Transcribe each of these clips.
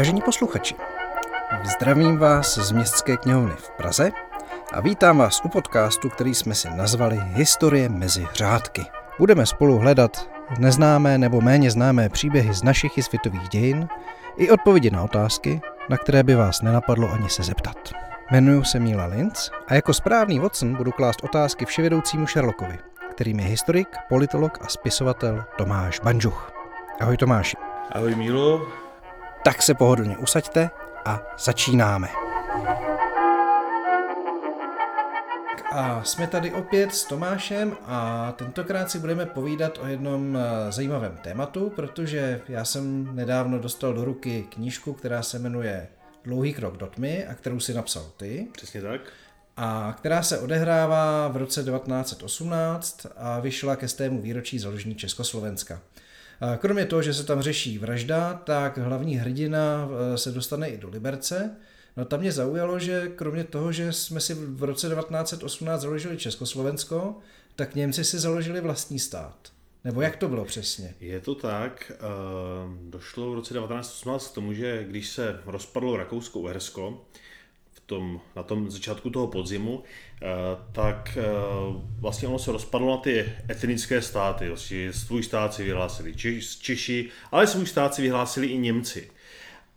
Vážení posluchači, zdravím vás z Městské knihovny v Praze a vítám vás u podcastu, který jsme si nazvali Historie mezi řádky. Budeme spolu hledat neznámé nebo méně známé příběhy z našich i světových dějin i odpovědi na otázky, na které by vás nenapadlo ani se zeptat. Jmenuji se Míla Linz a jako správný Watson budu klást otázky vševědoucímu Sherlockovi, kterým je historik, politolog a spisovatel Tomáš Banžuch. Ahoj Tomáši. Ahoj Mílo. Tak se pohodlně usaďte a začínáme. A jsme tady opět s Tomášem a tentokrát si budeme povídat o jednom eh, zajímavém tématu, protože já jsem nedávno dostal do ruky knížku, která se jmenuje Dlouhý krok do tmy a kterou si napsal ty. Přesně tak. A která se odehrává v roce 1918 a vyšla ke stému výročí založení Československa. Kromě toho, že se tam řeší vražda, tak hlavní hrdina eh, se dostane i do Liberce. No tam mě zaujalo, že kromě toho, že jsme si v roce 1918 založili Československo, tak Němci si založili vlastní stát. Nebo jak to bylo přesně? Je to tak. Eh, došlo v roce 1918 k tomu, že když se rozpadlo Rakousko-Uhersko, tom, na tom začátku toho podzimu, eh, tak eh, vlastně ono se rozpadlo na ty etnické státy. Vlastně svůj stát si vyhlásili Češi, ale svůj stát si vyhlásili i Němci.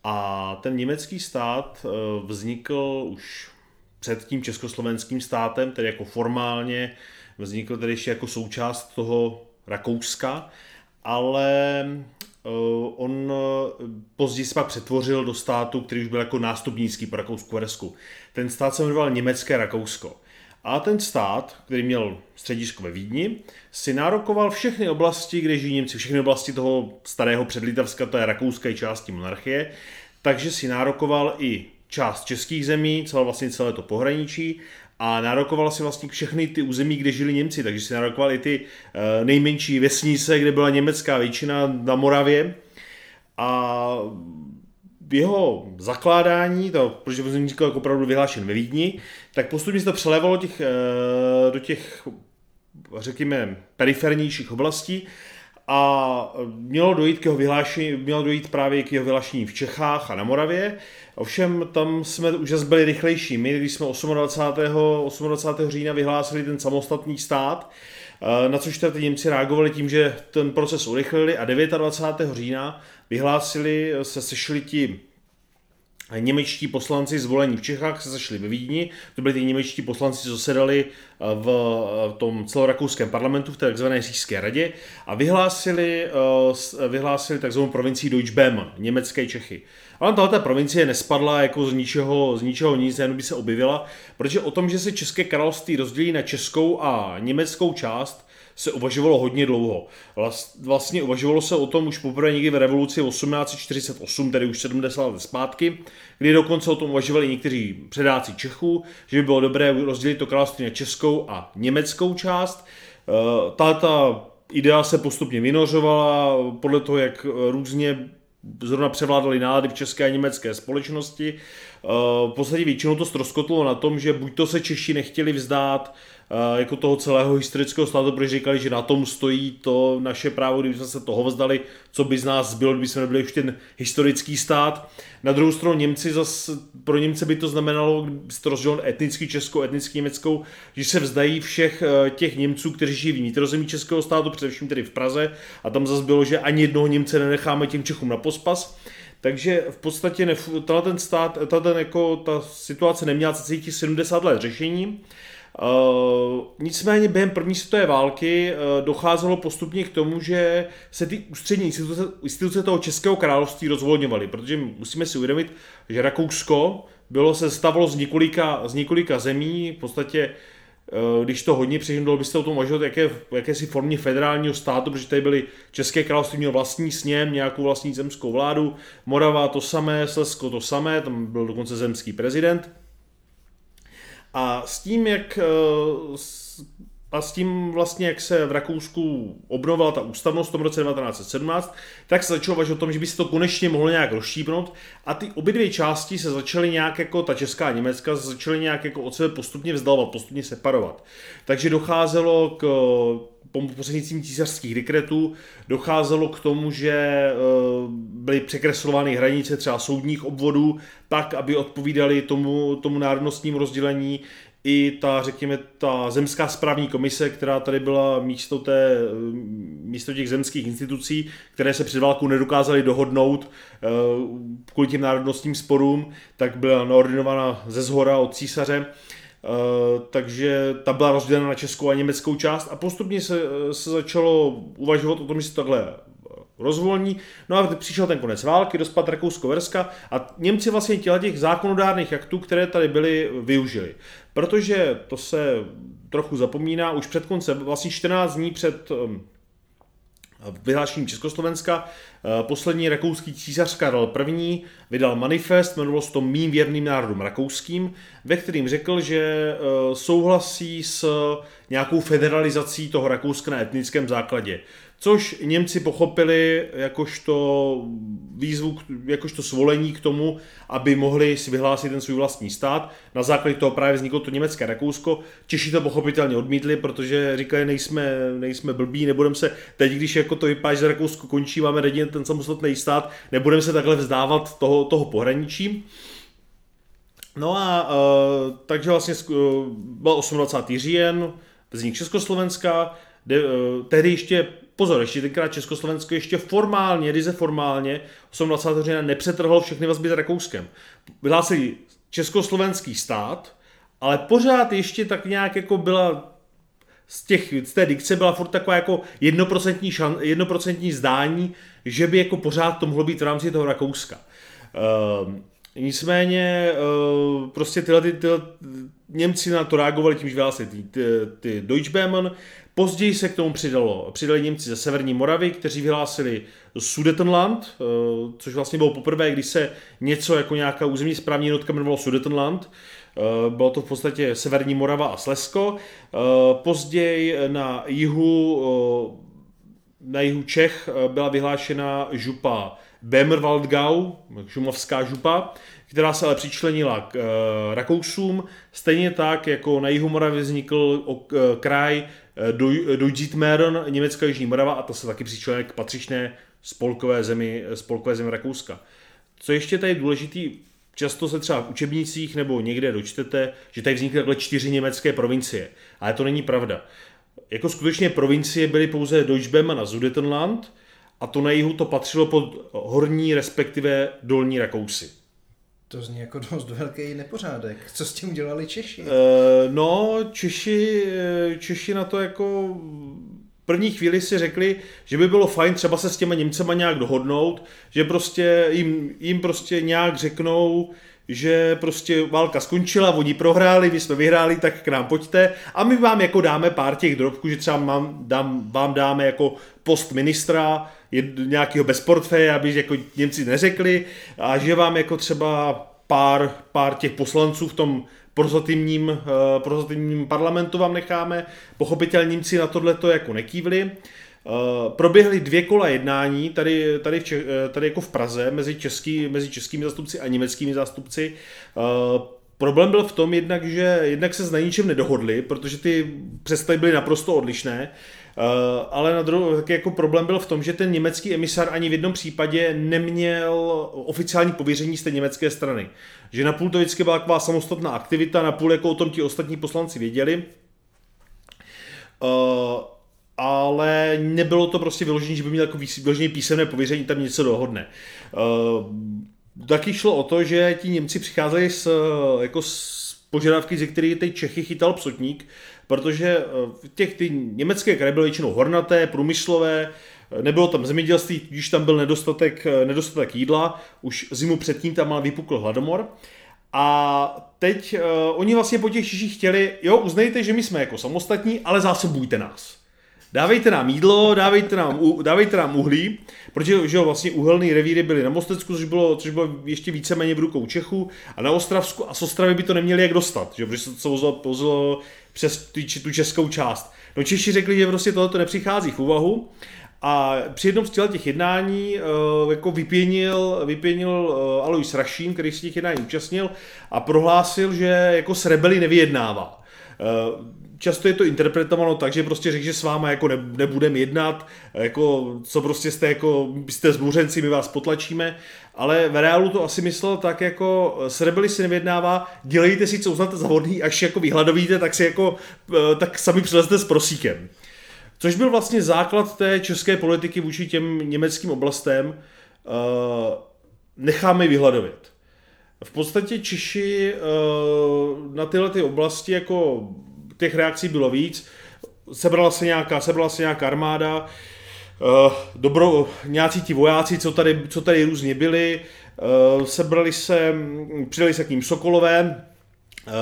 A ten německý stát vznikl už před tím československým státem, tedy jako formálně vznikl tedy ještě jako součást toho Rakouska, ale eh, on eh, později se pak přetvořil do státu, který už byl jako nástupnický po Rakousku Resku. Ten stát se jmenoval Německé Rakousko. A ten stát, který měl středisko ve Vídni, si nárokoval všechny oblasti, kde žijí Němci, všechny oblasti toho starého předlitavska, té rakouské části monarchie, takže si nárokoval i část českých zemí, celé vlastně celé to pohraničí a nárokoval si vlastně všechny ty území, kde žili Němci, takže si nárokoval i ty uh, nejmenší vesnice, kde byla německá většina na Moravě. A jeho zakládání, to, protože vznikl jako opravdu vyhlášen ve Vídni, tak postupně se to přelévalo těch, uh, do těch, řekněme, perifernějších oblastí a mělo dojít k jeho vyhlášení, mělo dojít právě k jeho vyhlášení v Čechách a na Moravě. Ovšem tam jsme už byli rychlejší. My, když jsme 28. 28. října vyhlásili ten samostatný stát, eh, na což ty Němci reagovali tím, že ten proces urychlili a 29. října vyhlásili, se sešli ti němečtí poslanci zvolení v Čechách se sešli ve Vídni. To byli ty němečtí poslanci, co sedali eh, v tom celorakouském parlamentu, v té takzvané říšské radě a vyhlásili, eh, vyhlásili takzvanou provincii Deutsche německé Čechy. Ale tahle provincie nespadla jako z ničeho, z ničeho nic, jenom by se objevila, protože o tom, že se České království rozdělí na českou a německou část, se uvažovalo hodně dlouho. Vlastně uvažovalo se o tom už poprvé někdy v revoluci 1848, tedy už 70 let zpátky, kdy dokonce o tom uvažovali někteří předáci Čechů, že by bylo dobré rozdělit to království na českou a německou část. Eh, tato idea se postupně vynořovala podle toho, jak různě zrovna převládaly nálady v české a německé společnosti. Eh, v podstatě většinou to ztroskotlo na tom, že buď to se Češi nechtěli vzdát jako toho celého historického státu, protože říkali, že na tom stojí to naše právo, kdyby jsme se toho vzdali, co by z nás bylo, kdyby jsme nebyli už ten historický stát. Na druhou stranu Němci zas, pro Němce by to znamenalo, kdyby to rozdělil etnický českou, etnický německou, že se vzdají všech eh, těch Němců, kteří žijí vnitrozemí českého státu, především tedy v Praze, a tam zase bylo, že ani jednoho Němce nenecháme těm Čechům na pospas. Takže v podstatě ten stát, ten jako, ta situace neměla celých 70 let řešení. Uh, nicméně během první světové války uh, docházelo postupně k tomu, že se ty ústřední instituce, instituce toho Českého království rozvolňovaly, protože musíme si uvědomit, že Rakousko bylo se stavilo z několika, z několika zemí, v podstatě uh, když to hodně přežilo, byste o tom uvažovat jaké, jakési formě federálního státu, protože tady byly České království mělo vlastní sněm, nějakou vlastní zemskou vládu, Morava to samé, Slezsko to samé, tam byl dokonce zemský prezident. A s tím, jak eh, a s tím vlastně, jak se v Rakousku obnovila ta ústavnost v tom roce 1917, tak se začalo o tom, že by se to konečně mohlo nějak rozštípnout a ty obě dvě části se začaly nějak jako, ta česká a německá, se začaly nějak jako od sebe postupně vzdalovat, postupně separovat. Takže docházelo k prostřednictvím císařských dekretů docházelo k tomu, že eh, byly překreslovány hranice třeba soudních obvodů tak, aby odpovídaly tomu, tomu národnostnímu rozdělení i ta, řekněme, ta zemská správní komise, která tady byla místo, té, eh, místo těch zemských institucí, které se před válkou nedokázaly dohodnout eh, kvůli těm národnostním sporům, tak byla naordinována ze zhora od císaře. Eh, takže ta byla rozdělena na českou a německou část a postupně se, se začalo uvažovat o tom, že se takhle rozvolní. No a přišel ten konec války, rozpad Rakousko-Verska a Němci vlastně těla těch zákonodárných aktů, které tady byly, využili. Protože to se trochu zapomíná, už před koncem, vlastně 14 dní před ehm, vyhlášením Československa. Eh, poslední rakouský císař Karel I. vydal manifest, jmenovalo se to Mým věrným národům rakouským, ve kterým řekl, že eh, souhlasí s nějakou federalizací toho Rakouska na etnickém základě což Němci pochopili jakožto výzvu, jakožto svolení k tomu, aby mohli si vyhlásit ten svůj vlastní stát. Na základě toho právě vzniklo to německé Rakousko. Češi to pochopitelně odmítli, protože říkali, nejsme, nejsme blbí, nebudeme se, teď když jako to vypadá, že Rakousko končí, máme raději ten samostatný stát, nebudeme se takhle vzdávat toho, toho pohraničí. No a uh, takže vlastně uh, byl 28. říjen, vznik Československa, de, uh, tehdy ještě pozor, ještě tenkrát Československo ještě formálně, ryze formálně, 28. října nepřetrhlo všechny vazby s Rakouskem. Vyhlásili československý stát, ale pořád ještě tak nějak jako byla z, těch, z té dikce byla furt taková jako jednoprocentní, šan, jednoprocentní zdání, že by jako pořád to mohlo být v rámci toho Rakouska. Uh, nicméně uh, prostě tyhle, ty, tyhle Němci na to reagovali tím, že vyhlásili ty, ty, ty Deutschbämen, Později se k tomu přidalo, přidali Němci ze Severní Moravy, kteří vyhlásili Sudetenland, eh, což vlastně bylo poprvé, když se něco jako nějaká územní správní jednotka jmenovalo Sudetenland. Eh, bylo to v podstatě Severní Morava a Slesko. Eh, později na jihu, na jihu Čech byla vyhlášena župa Bemerwaldgau, šumovská župa, která se ale přičlenila k Rakousům. Stejně tak, jako na jihu Moravy vznikl kraj Deutschitmeron, Německá Jižní Morava a to se taky přičlenuje k patřičné spolkové zemi, spolkové zemi Rakouska. Co ještě tady je důležitý, často se třeba v učebnicích nebo někde dočtete, že tady vznikly takhle čtyři německé provincie. Ale to není pravda. Jako skutečně provincie byly pouze Deutschbem a Sudetenland a to na jihu to patřilo pod horní respektive dolní Rakousy. To zní jako dost velký nepořádek. Co s tím udělali Češi? Uh, no, Češi, Češi na to jako první chvíli si řekli, že by bylo fajn třeba se s těma Němcema nějak dohodnout, že prostě jim, jim prostě nějak řeknou, že prostě válka skončila, oni prohráli, my jsme vyhráli, tak k nám pojďte a my vám jako dáme pár těch drobků, že třeba mám, dám, vám dáme jako post ministra, nějakého bez portfeje, aby jako Němci neřekli a že vám jako třeba pár, pár těch poslanců v tom prozatímním, uh, prozatímním parlamentu vám necháme. Pochopitelně Němci na tohle to jako nekývli. Uh, proběhly dvě kola jednání tady, tady, v Čech, eh, tady jako v Praze mezi, český, mezi českými zástupci a německými zástupci. Problém byl v tom jednak, že jednak se na ničem nedohodli, protože ty představy byly naprosto odlišné, ale na druhou, tak jako problém byl v tom, že ten německý emisár ani v jednom případě neměl oficiální pověření z té německé strany. Že napůl to vždycky byla taková samostatná aktivita, napůl jako o tom ti ostatní poslanci věděli. Uh, ale nebylo to prostě vyložené, že by měl jako vyložené písemné pověření, tam něco dohodne. Uh, taky šlo o to, že ti Němci přicházeli s, jako s požadavky, ze kterých ty Čechy chytal psotník, protože eh, těch ty německé kraje byly většinou hornaté, průmyslové, nebylo tam zemědělství, když tam byl nedostatek, eh, nedostatek jídla, už zimu předtím tam vypukl hladomor. A teď uh, oni vlastně po těch Češích chtěli, jo, uznejte, že my jsme jako samostatní, ale zásobujte nás. Dávejte nám jídlo, dávejte nám, dávejte nám uhlí, protože že jo, vlastně uhelné revíry byly na Mostecku, což bylo, což bylo ještě víceméně v rukou Čechů, a na Ostravsku a z Ostravy by to neměli jak dostat, že? protože se to vozilo, vozilo přes tu, tu českou část. No Češi řekli, že prostě tohle nepřichází v úvahu a při jednom z těch jednání uh, jako vypěnil, vypěnil uh, Alois Rašín, který se těch jednání účastnil a prohlásil, že jako s rebeli nevyjednává. Uh, často je to interpretováno tak, že prostě řekl, že s váma jako ne, nebudeme jednat, jako co prostě jste jako, jste zbouřenci, my vás potlačíme, ale v reálu to asi myslel tak jako s rebeli si nevyjednává, dělejte si, co uznáte za hodný, až jako vyhladovíte, tak si jako, tak sami přilezte s prosíkem. Což byl vlastně základ té české politiky vůči těm německým oblastem. Necháme vyhladovit. V podstatě Češi uh, na tyhle ty oblasti jako těch reakcí bylo víc. Sebrala se nějaká, sebrala se nějaká armáda, uh, dobro, nějací ti vojáci, co tady, co tady různě byli, uh, sebrali se, přidali se k ním Sokolové,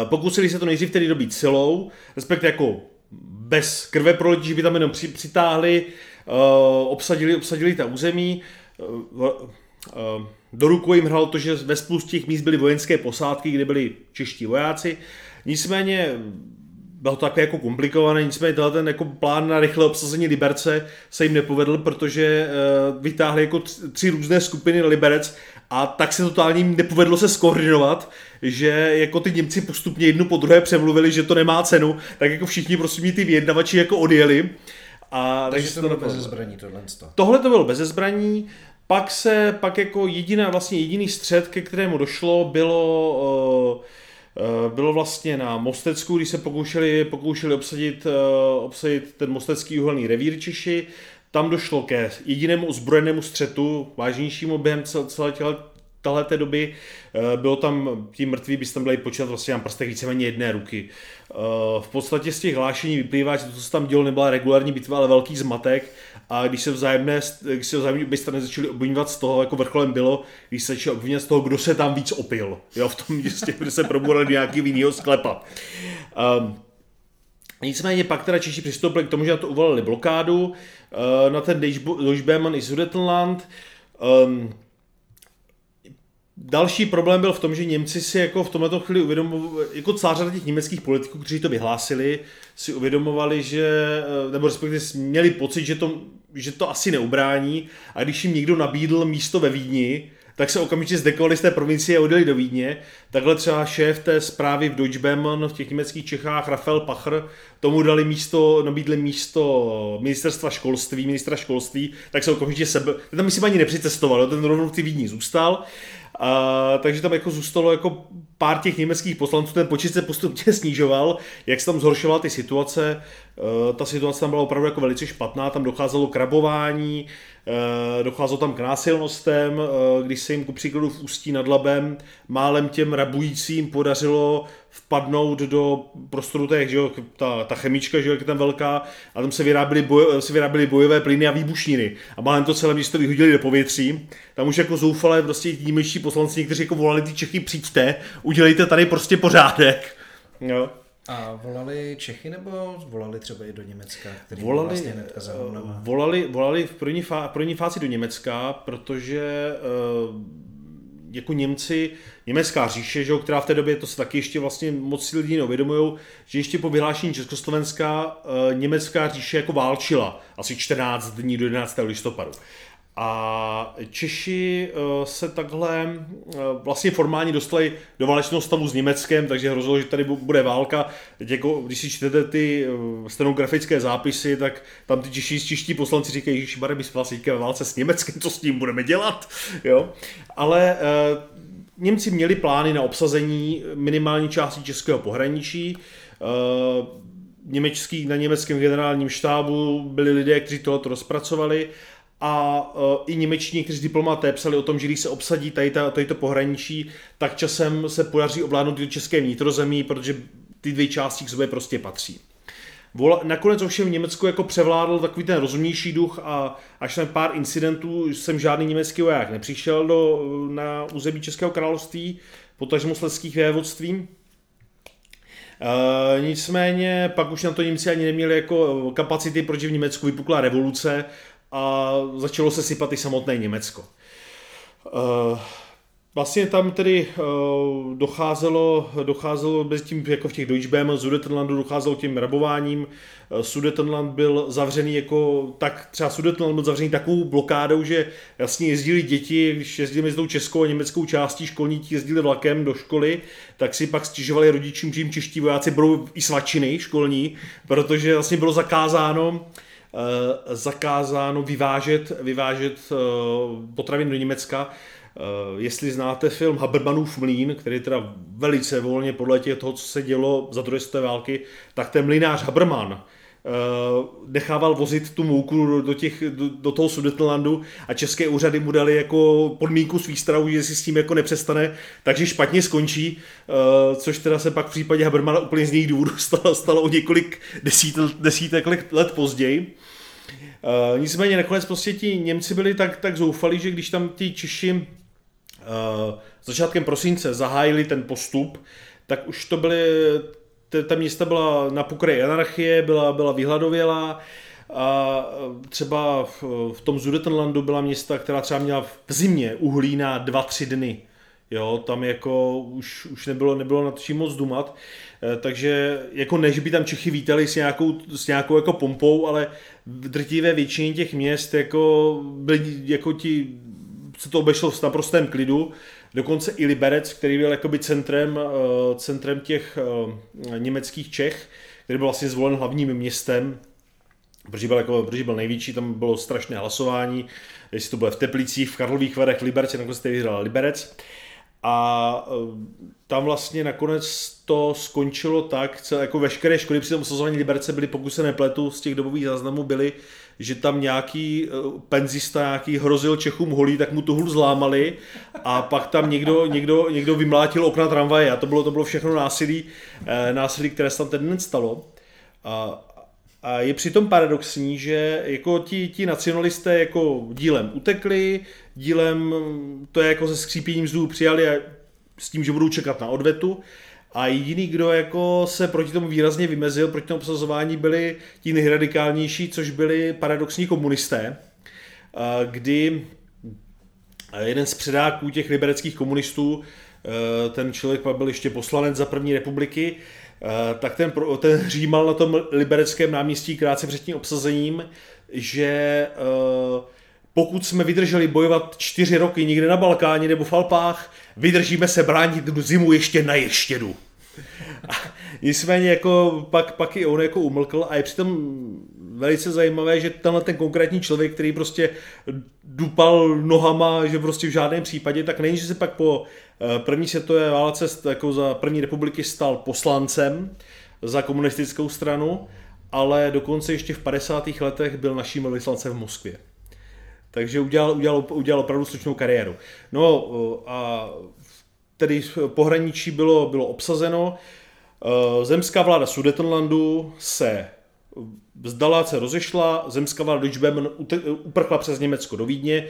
pokusili se to nejdřív tedy dobít silou, respektive jako bez krve prolití, že by tam jenom přitáhli, obsadili, obsadili ta území. Do ruku jim hralo to, že ve spoustu těch míst byly vojenské posádky, kde byli čeští vojáci. Nicméně bylo to takové jako komplikované, nicméně tenhle ten jako plán na rychlé obsazení Liberce se jim nepovedl, protože uh, vytáhli jako tři různé skupiny Liberec a tak se totálně jim nepovedlo se skoordinovat, že jako ty Němci postupně jednu po druhé přemluvili, že to nemá cenu, tak jako všichni prostě ty vyjednavači jako odjeli. A, takže, takže to bylo bez zbraní tohle. Tohle to bylo bez zbraní, pak se, pak jako jediná, vlastně jediný střed, ke kterému došlo, bylo uh, bylo vlastně na Mostecku, když se pokoušeli, pokoušeli obsadit, obsadit ten mostecký uhelný revír Češi. Tam došlo ke jedinému ozbrojenému střetu, vážnějšímu během celé téhle té doby. Eh, bylo tam, ti mrtví byste tam byli počítat vlastně na prstech víceméně jedné ruky. Eh, v podstatě z těch hlášení vyplývá, že to, co se tam dělo, nebyla regulární bitva, ale velký zmatek. A když se vzájemné, když se vzájemně obě strany začaly obvinovat z toho, jako vrcholem bylo, když se začali obvinovat z toho, kdo se tam víc opil. Jo, v tom městě, kde se probudili nějaký jiného sklepa. Um, Nicméně pak teda Češi přistoupili k tomu, že na to uvalili blokádu uh, na ten Deutschbeman i Sudetenland. Um, Další problém byl v tom, že Němci si jako v tomto chvíli uvědomovali, jako celá řada těch německých politiků, kteří to vyhlásili, si uvědomovali, že, eh, nebo respektive měli pocit, že to, že to asi neubrání a když jim někdo nabídl místo ve Vídni, tak se okamžitě zdekovali z té provincie a odjeli do Vídně. Takhle třeba šéf té zprávy v Deutsche Böhmen v těch německých Čechách, Rafael Pachr, tomu dali místo, nabídli místo ministerstva školství, ministra školství, tak se okamžitě sebe, ten tam myslím ani nepřicestoval, ten rovnou v Vídni zůstal. A, takže tam jako zůstalo jako pár těch německých poslanců, ten počet se postupně snižoval, jak se tam zhoršovala ty situace. E, ta situace tam byla opravdu jako velice špatná, tam docházelo k rabování, docházelo tam k násilnostem, e, když se jim ku příkladu v Ústí nad Labem málem těm rabujícím podařilo vpadnout do prostoru té, že jo, ta, ta chemička, že jo, je tam velká, a tam se vyráběly, boj, se vyráběly bojové plyny a výbušniny. A málem to celé město vyhodili do povětří. Tam už jako zoufalé prostě němečtí poslanci, někteří jako volali ty Čechy, přijďte, udělejte tady prostě pořádek. Jo. A volali Čechy nebo volali třeba i do Německa, který volali, vlastně hnedka za volali, volali v první, fá, první fázi do Německa, protože uh, jako Němci, německá říše, že, která v té době, to se taky ještě vlastně moc lidí neuvědomují, že ještě po vyhlášení Československa uh, německá říše jako válčila asi 14 dní do 11. listopadu. A Češi eh, se takhle eh, vlastně formálně dostali do válečného stavu s Německem, takže hrozilo, že tady bude válka. Teď jako, když si čtete ty eh, stenografické zápisy, tak tam ty češi, čeští poslanci říkají, že my jsme vlastně ve válce s Německem, co s tím budeme dělat. Jo? Ale Němci měli plány na obsazení minimální části českého pohraničí. Německý, na německém generálním štábu byli lidé, kteří tohle rozpracovali a uh, i němečtí kteří diplomaté psali o tom, že když se obsadí tady, ta, tady to pohraničí, tak časem se podaří ovládnout do české vnitrozemí, protože ty dvě části k sobě prostě patří. Nakonec ovšem v Německu jako převládl takový ten rozumnější duch a až na pár incidentů jsem žádný německý voják nepřišel do, na území Českého království, potažmo sledských vévodství. Uh, nicméně pak už na to Němci ani neměli jako kapacity, protože v Německu vypukla revoluce a začalo se sypat i samotné Německo. Uh, Vlastně tam tedy uh, docházelo, docházelo bez tím, jako v těch Deutschbem, Sudetenlandu docházelo tím rabováním. Uh, Sudetenland byl zavřený jako, tak třeba Sudetenland byl zavřený takovou blokádou, že jasně jezdili děti, když jezdili mezi tou českou a německou částí školní, jezdili vlakem do školy, tak si pak stěžovali rodičům, že jim čeští vojáci budou i svačiny školní, protože vlastně bylo zakázáno zakázáno vyvážet, vyvážet uh, potravin do Německa, Eh, jestli znáte film Habermanův mlín, který teda velice volně podle toho, co se dělo za druhé světové války, tak ten mlinář Haberman. eh, nechával vozit tu mouku do, těch, do, do toho Sudetenlandu a české úřady mu dali jako podmínku s výstravou, že si s tím jako nepřestane, takže špatně skončí, eh, což teda se pak v případě Habermana úplně z nich důvodů stalo, stalo o několik desítek, desítek let později. Uh, nicméně nakonec prostě ti Němci byli tak, tak zoufalí, že když tam ti Češi začátkem prosince zahájili ten postup, tak už to byly, ta města byla na pokraji anarchie, byla, byla vyhladovělá a třeba v, v tom Zudetenlandu byla města, která třeba měla v zimě uhlí na 2-3 dny. Jo, tam jako už, už nebylo, nebylo nad čím moc dumat, eh, takže jako než by tam Čechy vítali s nějakou, s nějakou jako pompou, ale v drtivé většině těch měst jako byli jako ti se to obešlo v naprostém klidu. Dokonce i Liberec, který byl jakoby centrem, eh, centrem těch eh, německých Čech, který byl vlastně zvolen hlavním městem, protože byl, jako, protože byl největší, tam bylo strašné hlasování, jestli to bylo v Teplicích, v Karlových Varech, Liberec, nakonec jste vyhrál Liberec. A eh, tam vlastně nakonec to skončilo tak, co jako veškeré školy při tom osazování Liberce byly, pokud se nepletu, z těch dobových záznamů byly, že tam nějaký eh, penzista nějaký hrozil Čechům holí, tak mu tu hůl zlámali a pak tam někdo, někdo, někdo vymlátil okna tramvaje a to bylo, to bylo všechno násilí, eh, násilí, které se tam ten den stalo. A, a je přitom paradoxní, že jako ti, ti nacionalisté jako dílem utekli, dílem to je jako se skřípěním zdů přijali a s tím, že budou čekat na odvetu. A jediný, kdo jako se proti tomu výrazně vymezil, proti tomu obsazování, byli ti nejradikálnější, což byli paradoxní komunisté, kdy jeden z předáků těch libereckých komunistů, ten člověk pak byl ještě poslanec za první republiky, tak ten, ten hřímal na tom libereckém náměstí krátce před tím obsazením, že pokud jsme vydrželi bojovat čtyři roky někde na Balkáně nebo v Alpách, vydržíme se bránit zimu ještě na ještědu. A nicméně jako pak, pak i on jako umlkl a je přitom velice zajímavé, že tenhle ten konkrétní člověk, který prostě dupal nohama, že prostě v žádném případě, tak není, že se pak po eh, první světové válce jako za první republiky stal poslancem za komunistickou stranu, ale dokonce ještě v 50. letech byl naším velvyslancem v Moskvě. Takže udělal, udělal, udělal opravdu slušnou kariéru. No a tedy pohraničí bylo, bylo obsazeno. Zemská vláda Sudetenlandu se vzdala, se rozešla, zemská vláda Deutsche uprchla přes Německo do Vídně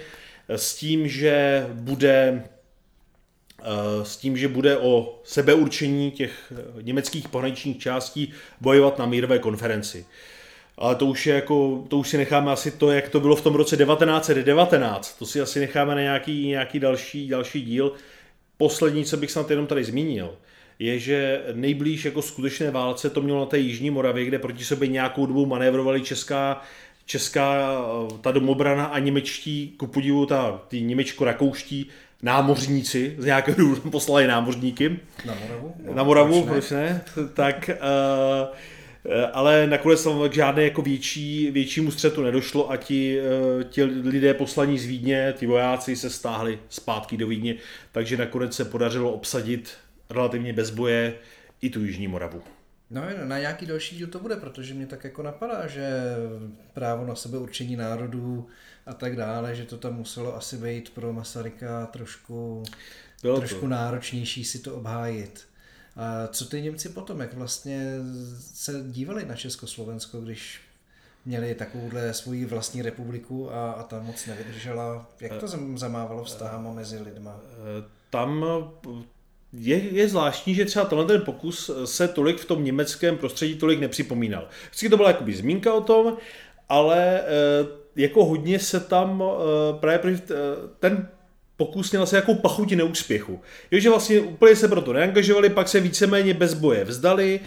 s tím, že bude s tím, že bude o sebeurčení těch německých pohraničních částí bojovat na mírové konferenci ale to už je jako, to už si necháme asi to, jak to bylo v tom roce 1919, to si asi necháme na nějaký, nějaký další, další díl. Poslední, co bych snad jenom tady zmínil, je, že nejblíž jako skutečné válce to mělo na té Jižní Moravě, kde proti sobě nějakou dobu manévrovali česká, česká ta domobrana a němečtí, ku podivu ta, ty němečko-rakouští námořníci, z nějakého důvodu poslali námořníky. Na Moravu? Na Moravu, proč ne? Tak uh, ale nakonec tam k žádné jako větší, většímu střetu nedošlo a ti, eh, ti lidé poslaní z Vídně, ty vojáci se stáhli zpátky do Vídně, takže nakonec se podařilo obsadit relativně bez boje i tu Jižní Moravu. No na nějaký další díl to bude, protože mě tak jako napadá, že právo na sebe určení národů a tak dále, že to tam muselo asi být pro Masaryka trošku, Bylo trošku to. náročnější si to obhájit. A co ty Němci potom, jak vlastně se dívali na Československo, když měli takovouhle svoji vlastní republiku a, a ta moc nevydržela. Jak to zamávalo vztahama mezi lidma? Tam je, je zvláštní, že třeba tenhle ten pokus se tolik v tom německém prostředí tolik nepřipomínal. Vždycky to byla jakoby zmínka o tom, ale jako hodně se tam právě ten pokus měl se jako pachuti neúspěchu. Jo, že vlastně úplně se proto neangažovali, pak se víceméně bez boje vzdali.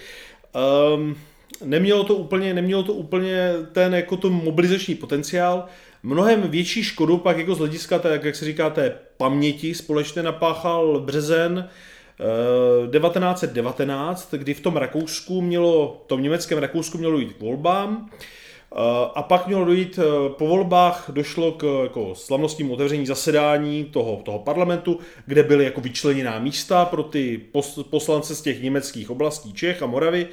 Um, nemělo to úplně, nemělo to úplně ten jako to mobilizační potenciál. Mnohem větší škodu pak jako z hlediska, tak jak se říká, té paměti společně napáchal březen 1919, kdy v tom Rakousku mělo, v tom německém Rakousku mělo jít k volbám. A pak mělo dojít, eh, po volbách došlo k jako slavnostnímu otevření zasedání toho, toho parlamentu, kde byly jako vyčleněná místa pro ty poslance z těch německých oblastí Čech a Moravy,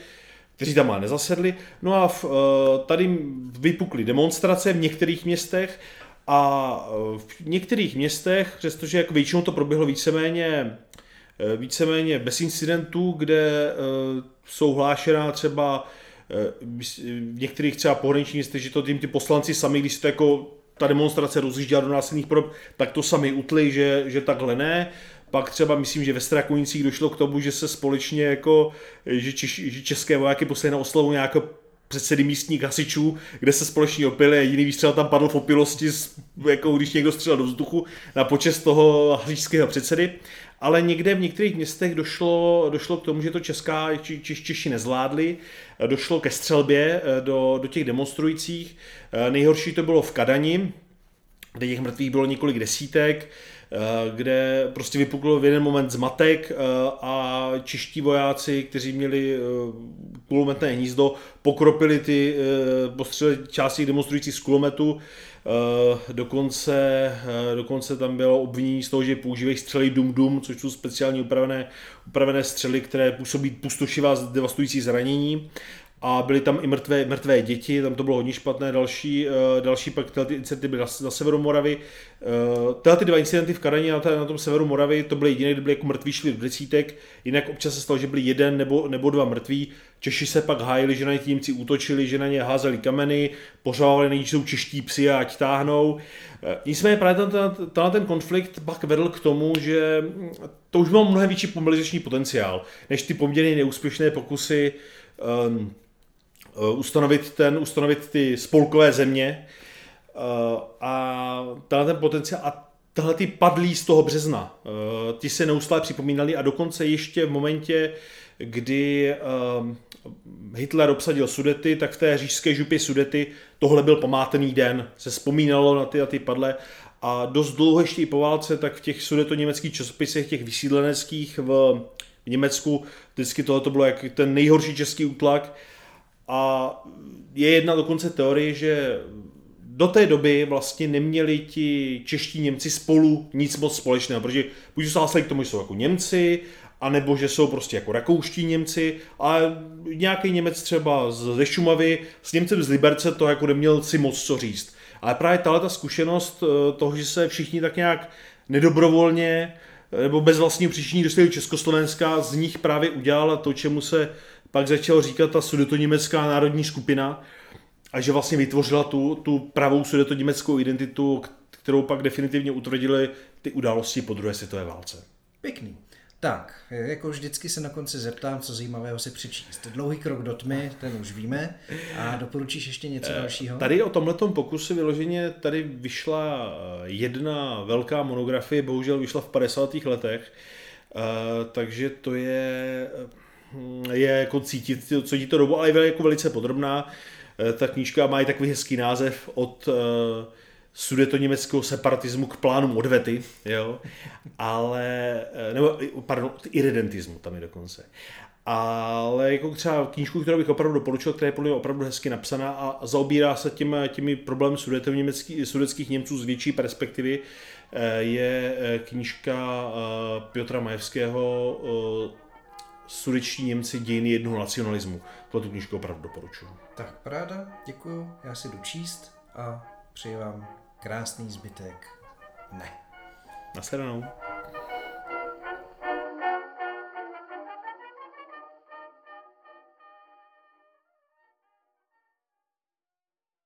kteří tam ale nezasedli. No a v, eh, tady vypukly demonstrace v některých městech a eh, v některých městech, přestože jako většinou to proběhlo víceméně, víceméně bez incidentů, kde jsou hlášená třeba v některých třeba pohraničních že to tím ty poslanci sami, když se to jako ta demonstrace rozjížděla do násilných prob, tak to sami utli, že, že takhle ne. Pak třeba myslím, že ve Strakonicích došlo k tomu, že se společně jako, že, češ, že české vojáky poslali na oslavu nějakého předsedy místních hasičů, kde se společně opili a jediný výstřel tam padl v opilosti, jako když někdo střelil do vzduchu na počest toho hasičského předsedy ale někde v některých městech došlo, došlo k tomu, že to česká či, či, Češi nezvládli, došlo ke střelbě eh, do, do těch demonstrujících. Eh, nejhorší to bylo v Kadani, kde těch mrtvých bylo několik desítek, kde prostě vypuklo v jeden moment zmatek a čeští vojáci, kteří měli kulometné hnízdo, pokropili ty, postřelili části demonstrujících z kulometu, dokonce, dokonce tam bylo obvinění z toho, že používají střely Dum Dum, což jsou speciálně upravené, upravené střely, které působí pustošivá devastující zranění a byly tam i mrtvé, mrtvé děti, tam to bylo hodně špatné, další, uh, další pak tyhle ty incidenty byly na, na severu Moravy. Uh, tyhle ty dva incidenty v Karaně na, na tom severu Moravy, to byly jediné, kde byly jako mrtví šli do desítek, jinak občas se stalo, že byli jeden nebo, nebo dva mrtví. Češi se pak hájili, že na ně Němci útočili, že na ně házeli kameny, pořádali na jsou čeští psi a ať táhnou. Uh, nicméně právě ten, ten, ten, konflikt pak vedl k tomu, že to už bylo mnohem větší mobilizační potenciál, než ty poměrně neúspěšné pokusy um, Eh, ustanovit, ten, ustanovit ty spolkové země eh, a tenhle ten potenciál a tyhle ty padlí z toho března, eh, ti se neustále připomínali a dokonce ještě v momentě, kdy Hitler obsadil Sudety, tak v té říšské župě Sudety tohle byl památný den, se vzpomínalo na ty, na ty padle a dost dlouho ještě i po válce, tak v těch sudeto-německých časopisech, těch vysídleneckých v, v Německu, vždycky tohle to bylo jak ten nejhorší český útlak, a je jedna dokonce teorie, že do té doby vlastně neměli ti čeští Němci spolu nic moc společného, protože buď se k tomu, že jsou jako Němci, anebo že jsou prostě jako rakouští Němci, a nějaký Němec třeba ze Šumavy s Němcem z Liberce to jako neměl si moc co říct. Ale právě tahle ta zkušenost eh, toho, že se všichni tak nějak nedobrovolně nebo bez vlastního příčiní dostali do Československa, z nich právě udělala to, čemu se pak začal říkat ta sudetoněmecká národní skupina a že vlastně vytvořila tu, tu pravou sudetoněmeckou identitu, kterou pak definitivně utvrdili ty události po druhé světové válce. Pěkný. Tak, jako vždycky se na konci zeptám, co zajímavého si přečíst. Dlouhý krok do tmy, ten už víme. A doporučíš ještě něco eh, dalšího? Tady o tomhletom pokusu vyloženě tady vyšla eh, jedna velká monografie, bohužel vyšla v 50. letech, eh, takže to je je jako cítit, co ti to dobu, ale je jako velice podrobná. Eh, ta knížka má i takový hezký název od uh, sudeto německého separatismu k plánům odvety, jo, ale, eh, nebo, pardon, irredentismu tam je dokonce. Ale jako třeba knížku, kterou bych opravdu doporučil, která je podle mě opravdu hezky napsaná a zaobírá se těmi, těmi problémy sudeckých Němců z větší perspektivy, je knížka Piotra Majevského Sudečtí Němci dějiny jednoho nacionalismu. Tuto knižku opravdu doporučuji. Tak paráda, děkuju, já si jdu číst a přeji vám krásný zbytek. Ne. Nasledanou.